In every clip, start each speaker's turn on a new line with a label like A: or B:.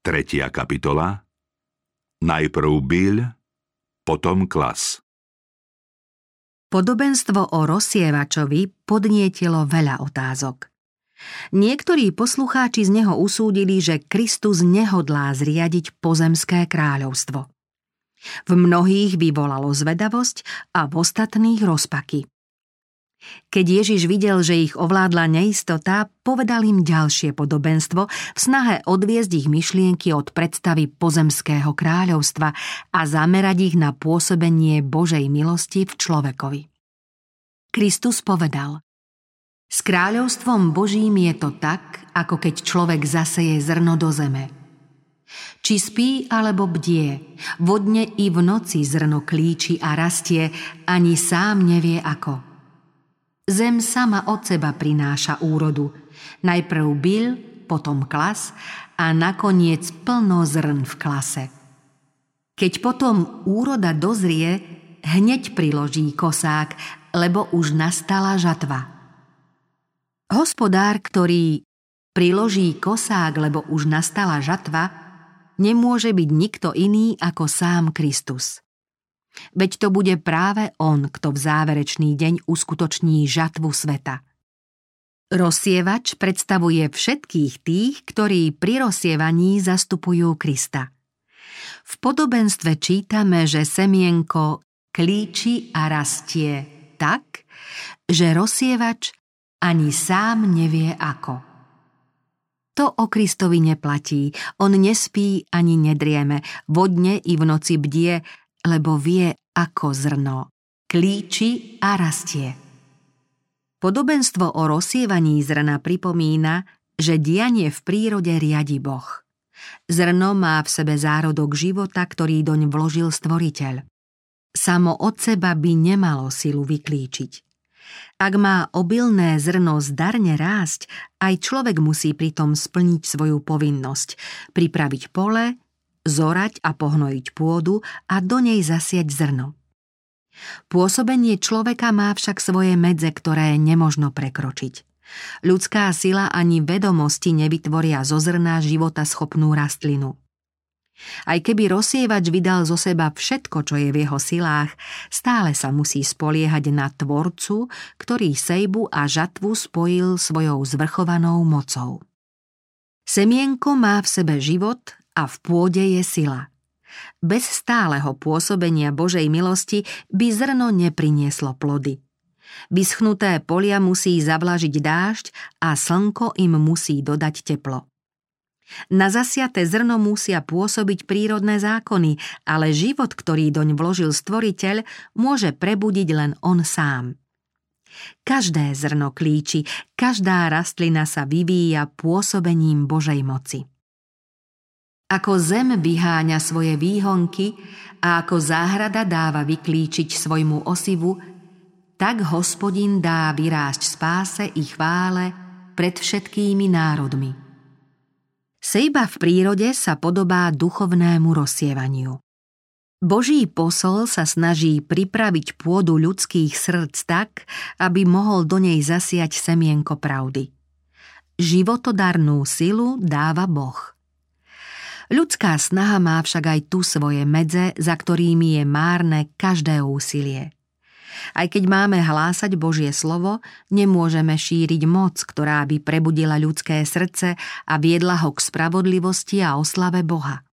A: Tretia kapitola Najprv byľ, potom klas.
B: Podobenstvo o rozsievačovi podnietilo veľa otázok. Niektorí poslucháči z neho usúdili, že Kristus nehodlá zriadiť pozemské kráľovstvo. V mnohých vyvolalo zvedavosť a v ostatných rozpaky. Keď Ježiš videl, že ich ovládla neistota, povedal im ďalšie podobenstvo v snahe odviezť ich myšlienky od predstavy pozemského kráľovstva a zamerať ich na pôsobenie Božej milosti v človekovi. Kristus povedal S kráľovstvom Božím je to tak, ako keď človek zaseje zrno do zeme. Či spí alebo bdie, vodne i v noci zrno klíči a rastie, ani sám nevie ako – Zem sama od seba prináša úrodu. Najprv byl, potom klas a nakoniec plno zrn v klase. Keď potom úroda dozrie, hneď priloží kosák, lebo už nastala žatva. Hospodár, ktorý priloží kosák, lebo už nastala žatva, nemôže byť nikto iný ako sám Kristus. Veď to bude práve on, kto v záverečný deň uskutoční žatvu sveta. Rozsievač predstavuje všetkých tých, ktorí pri rozsievaní zastupujú Krista. V podobenstve čítame, že semienko klíči a rastie tak, že rozsievač ani sám nevie ako. To o Kristovi neplatí, on nespí ani nedrieme, vodne i v noci bdie, lebo vie ako zrno, klíči a rastie. Podobenstvo o rozsievaní zrna pripomína, že dianie v prírode riadi Boh. Zrno má v sebe zárodok života, ktorý doň vložil stvoriteľ. Samo od seba by nemalo silu vyklíčiť. Ak má obilné zrno zdarne rásť, aj človek musí pritom splniť svoju povinnosť, pripraviť pole, zorať a pohnojiť pôdu a do nej zasiať zrno. Pôsobenie človeka má však svoje medze, ktoré nemožno prekročiť. Ľudská sila ani vedomosti nevytvoria zo zrna života schopnú rastlinu. Aj keby rozsievač vydal zo seba všetko, čo je v jeho silách, stále sa musí spoliehať na tvorcu, ktorý sejbu a žatvu spojil svojou zvrchovanou mocou. Semienko má v sebe život a v pôde je sila. Bez stáleho pôsobenia Božej milosti by zrno neprinieslo plody. Vyschnuté polia musí zavlažiť dážď a slnko im musí dodať teplo. Na zasiate zrno musia pôsobiť prírodné zákony, ale život, ktorý doň vložil stvoriteľ, môže prebudiť len on sám. Každé zrno klíči, každá rastlina sa vyvíja pôsobením Božej moci. Ako zem vyháňa svoje výhonky a ako záhrada dáva vyklíčiť svojmu osivu, tak hospodin dá vyrásť spáse i chvále pred všetkými národmi. Sejba v prírode sa podobá duchovnému rozsievaniu. Boží posol sa snaží pripraviť pôdu ľudských srdc tak, aby mohol do nej zasiať semienko pravdy. Životodarnú silu dáva Boh – Ľudská snaha má však aj tu svoje medze, za ktorými je márne každé úsilie. Aj keď máme hlásať Božie slovo, nemôžeme šíriť moc, ktorá by prebudila ľudské srdce a viedla ho k spravodlivosti a oslave Boha.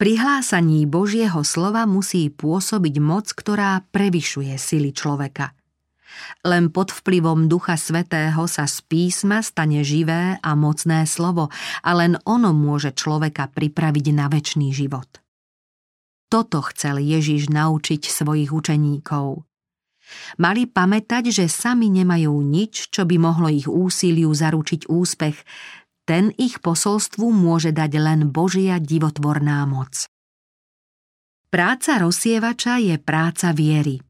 B: Pri hlásaní Božieho slova musí pôsobiť moc, ktorá prevyšuje sily človeka – len pod vplyvom Ducha Svetého sa z písma stane živé a mocné slovo a len ono môže človeka pripraviť na väčší život. Toto chcel Ježiš naučiť svojich učeníkov. Mali pamätať, že sami nemajú nič, čo by mohlo ich úsiliu zaručiť úspech, ten ich posolstvu môže dať len Božia divotvorná moc. Práca rozsievača je práca viery.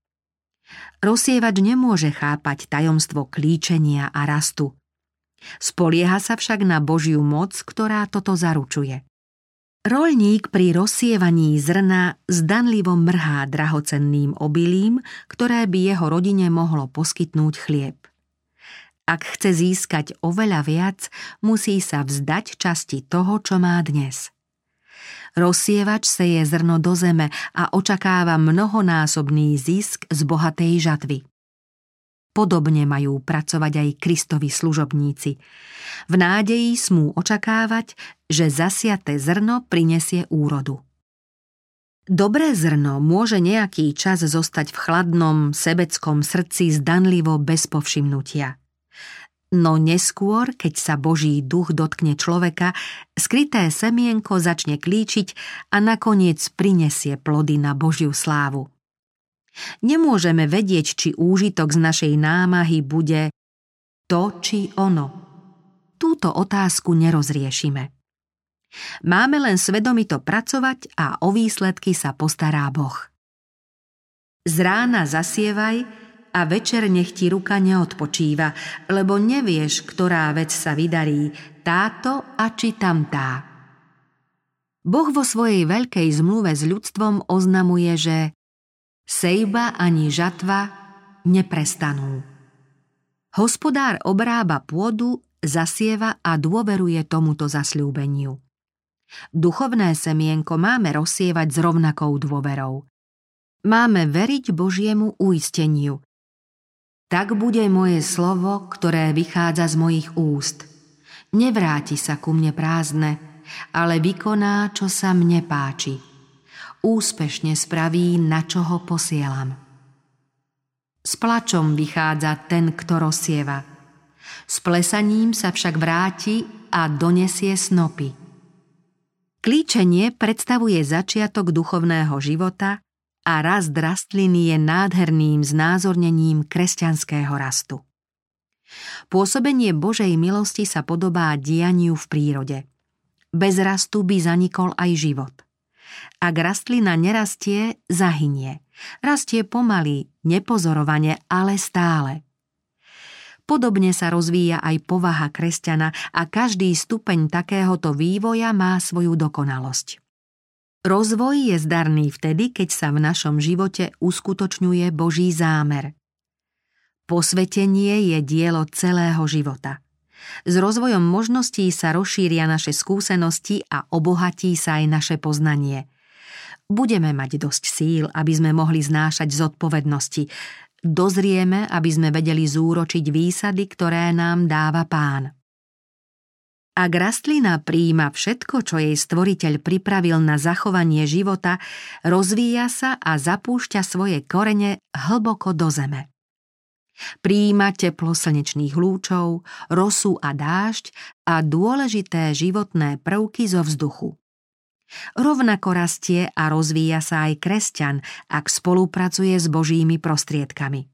B: Rozsievač nemôže chápať tajomstvo klíčenia a rastu. Spolieha sa však na Božiu moc, ktorá toto zaručuje. Rolník pri rozsievaní zrna zdanlivo mrhá drahocenným obilím, ktoré by jeho rodine mohlo poskytnúť chlieb. Ak chce získať oveľa viac, musí sa vzdať časti toho, čo má dnes. Rozsievač seje zrno do zeme a očakáva mnohonásobný zisk z bohatej žatvy. Podobne majú pracovať aj Kristovi služobníci. V nádeji smú očakávať, že zasiaté zrno prinesie úrodu. Dobré zrno môže nejaký čas zostať v chladnom, sebeckom srdci zdanlivo bez povšimnutia. No neskôr, keď sa Boží duch dotkne človeka, skryté semienko začne klíčiť a nakoniec prinesie plody na Božiu slávu. Nemôžeme vedieť, či úžitok z našej námahy bude to či ono. Túto otázku nerozriešime. Máme len svedomito pracovať a o výsledky sa postará Boh. Z rána zasievaj a večer nech ti ruka neodpočíva, lebo nevieš, ktorá vec sa vydarí, táto a či tamtá. Boh vo svojej veľkej zmluve s ľudstvom oznamuje, že Sejba ani žatva neprestanú. Hospodár obrába pôdu, zasieva a dôveruje tomuto zasľúbeniu. Duchovné semienko máme rozsievať s rovnakou dôverou. Máme veriť Božiemu uisteniu. Tak bude moje slovo, ktoré vychádza z mojich úst. Nevráti sa ku mne prázdne, ale vykoná, čo sa mne páči úspešne spraví, na čo ho posielam. S plačom vychádza ten, kto rozsieva. S plesaním sa však vráti a donesie snopy. Klíčenie predstavuje začiatok duchovného života a rast rastliny je nádherným znázornením kresťanského rastu. Pôsobenie Božej milosti sa podobá dianiu v prírode. Bez rastu by zanikol aj život. Ak rastlina nerastie, zahynie. Rastie pomaly, nepozorovane, ale stále. Podobne sa rozvíja aj povaha kresťana a každý stupeň takéhoto vývoja má svoju dokonalosť. Rozvoj je zdarný vtedy, keď sa v našom živote uskutočňuje Boží zámer. Posvetenie je dielo celého života. S rozvojom možností sa rozšíria naše skúsenosti a obohatí sa aj naše poznanie – budeme mať dosť síl, aby sme mohli znášať zodpovednosti. Dozrieme, aby sme vedeli zúročiť výsady, ktoré nám dáva pán. Ak rastlina príjima všetko, čo jej stvoriteľ pripravil na zachovanie života, rozvíja sa a zapúšťa svoje korene hlboko do zeme. Príjima teplo slnečných lúčov, rosu a dážď a dôležité životné prvky zo vzduchu. Rovnako rastie a rozvíja sa aj kresťan, ak spolupracuje s Božími prostriedkami.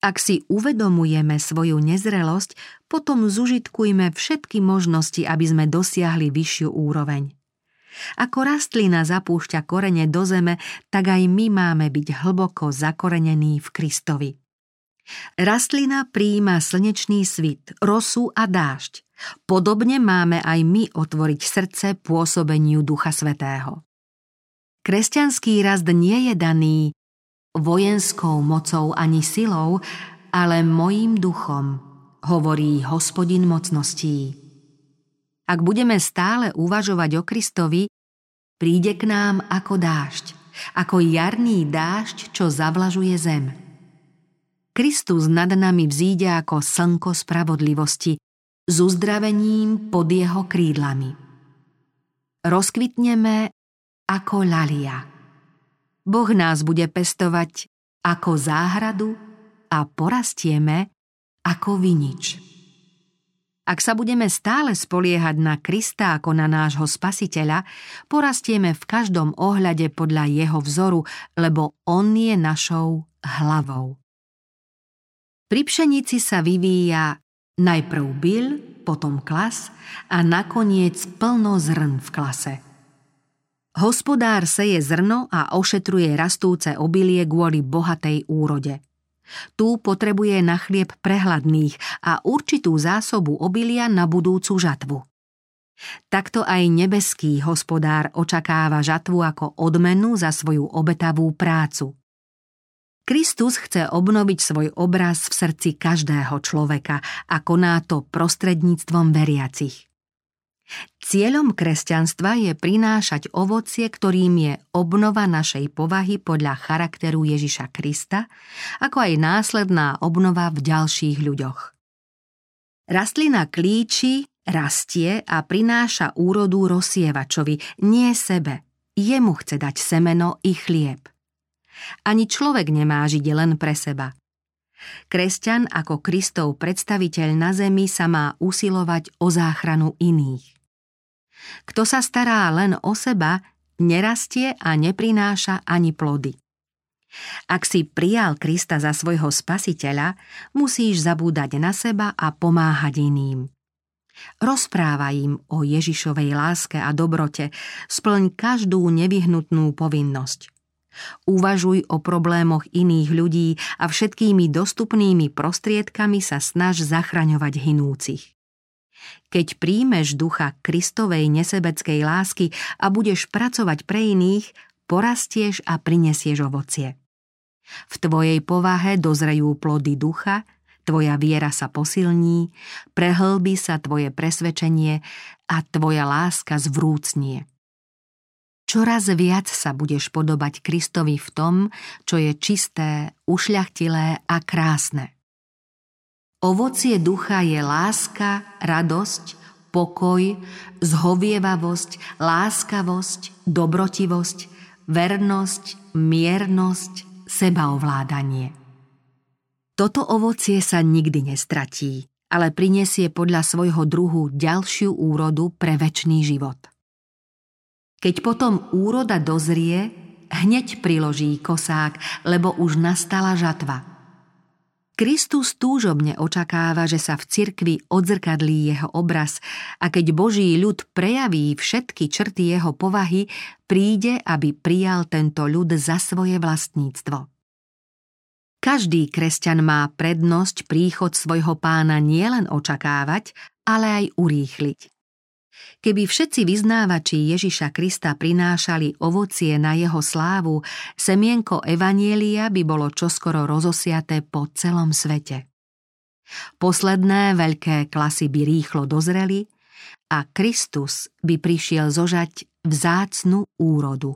B: Ak si uvedomujeme svoju nezrelosť, potom zužitkujme všetky možnosti, aby sme dosiahli vyššiu úroveň. Ako rastlina zapúšťa korene do zeme, tak aj my máme byť hlboko zakorenení v Kristovi. Rastlina príjima slnečný svit, rosu a dážď. Podobne máme aj my otvoriť srdce pôsobeniu Ducha Svetého. Kresťanský rast nie je daný vojenskou mocou ani silou, ale mojím duchom, hovorí hospodin mocností. Ak budeme stále uvažovať o Kristovi, príde k nám ako dážď, ako jarný dážď, čo zavlažuje zem. Kristus nad nami vzíde ako slnko spravodlivosti, s uzdravením pod jeho krídlami. Rozkvitneme ako lalia. Boh nás bude pestovať ako záhradu a porastieme ako vinič. Ak sa budeme stále spoliehať na Krista ako na nášho spasiteľa, porastieme v každom ohľade podľa jeho vzoru, lebo on je našou hlavou. Pri pšenici sa vyvíja Najprv byl, potom klas a nakoniec plno zrn v klase. Hospodár seje zrno a ošetruje rastúce obilie kvôli bohatej úrode. Tu potrebuje na chlieb prehladných a určitú zásobu obilia na budúcu žatvu. Takto aj nebeský hospodár očakáva žatvu ako odmenu za svoju obetavú prácu. Kristus chce obnoviť svoj obraz v srdci každého človeka a koná to prostredníctvom veriacich. Cieľom kresťanstva je prinášať ovocie, ktorým je obnova našej povahy podľa charakteru Ježiša Krista, ako aj následná obnova v ďalších ľuďoch. Rastlina klíči, rastie a prináša úrodu rozsievačovi, nie sebe. Jemu chce dať semeno i chlieb. Ani človek nemá žiť len pre seba. Kresťan ako Kristov predstaviteľ na zemi sa má usilovať o záchranu iných. Kto sa stará len o seba, nerastie a neprináša ani plody. Ak si prijal Krista za svojho spasiteľa, musíš zabúdať na seba a pomáhať iným. Rozprávaj im o Ježišovej láske a dobrote, splň každú nevyhnutnú povinnosť. Uvažuj o problémoch iných ľudí a všetkými dostupnými prostriedkami sa snaž zachraňovať hinúcich. Keď príjmeš ducha Kristovej nesebeckej lásky a budeš pracovať pre iných, porastieš a prinesieš ovocie. V tvojej povahe dozrejú plody ducha, tvoja viera sa posilní, prehlbí sa tvoje presvedčenie a tvoja láska zvrúcnie. Čoraz viac sa budeš podobať Kristovi v tom, čo je čisté, ušľachtilé a krásne. Ovocie ducha je láska, radosť, pokoj, zhovievavosť, láskavosť, dobrotivosť, vernosť, miernosť, sebaovládanie. Toto ovocie sa nikdy nestratí, ale prinesie podľa svojho druhu ďalšiu úrodu pre väčší život. Keď potom úroda dozrie, hneď priloží kosák, lebo už nastala žatva. Kristus túžobne očakáva, že sa v cirkvi odzrkadlí jeho obraz a keď Boží ľud prejaví všetky črty jeho povahy, príde, aby prijal tento ľud za svoje vlastníctvo. Každý kresťan má prednosť príchod svojho pána nielen očakávať, ale aj urýchliť. Keby všetci vyznávači Ježiša Krista prinášali ovocie na jeho slávu, semienko Evanielia by bolo čoskoro rozosiaté po celom svete. Posledné veľké klasy by rýchlo dozreli a Kristus by prišiel zožať vzácnu úrodu.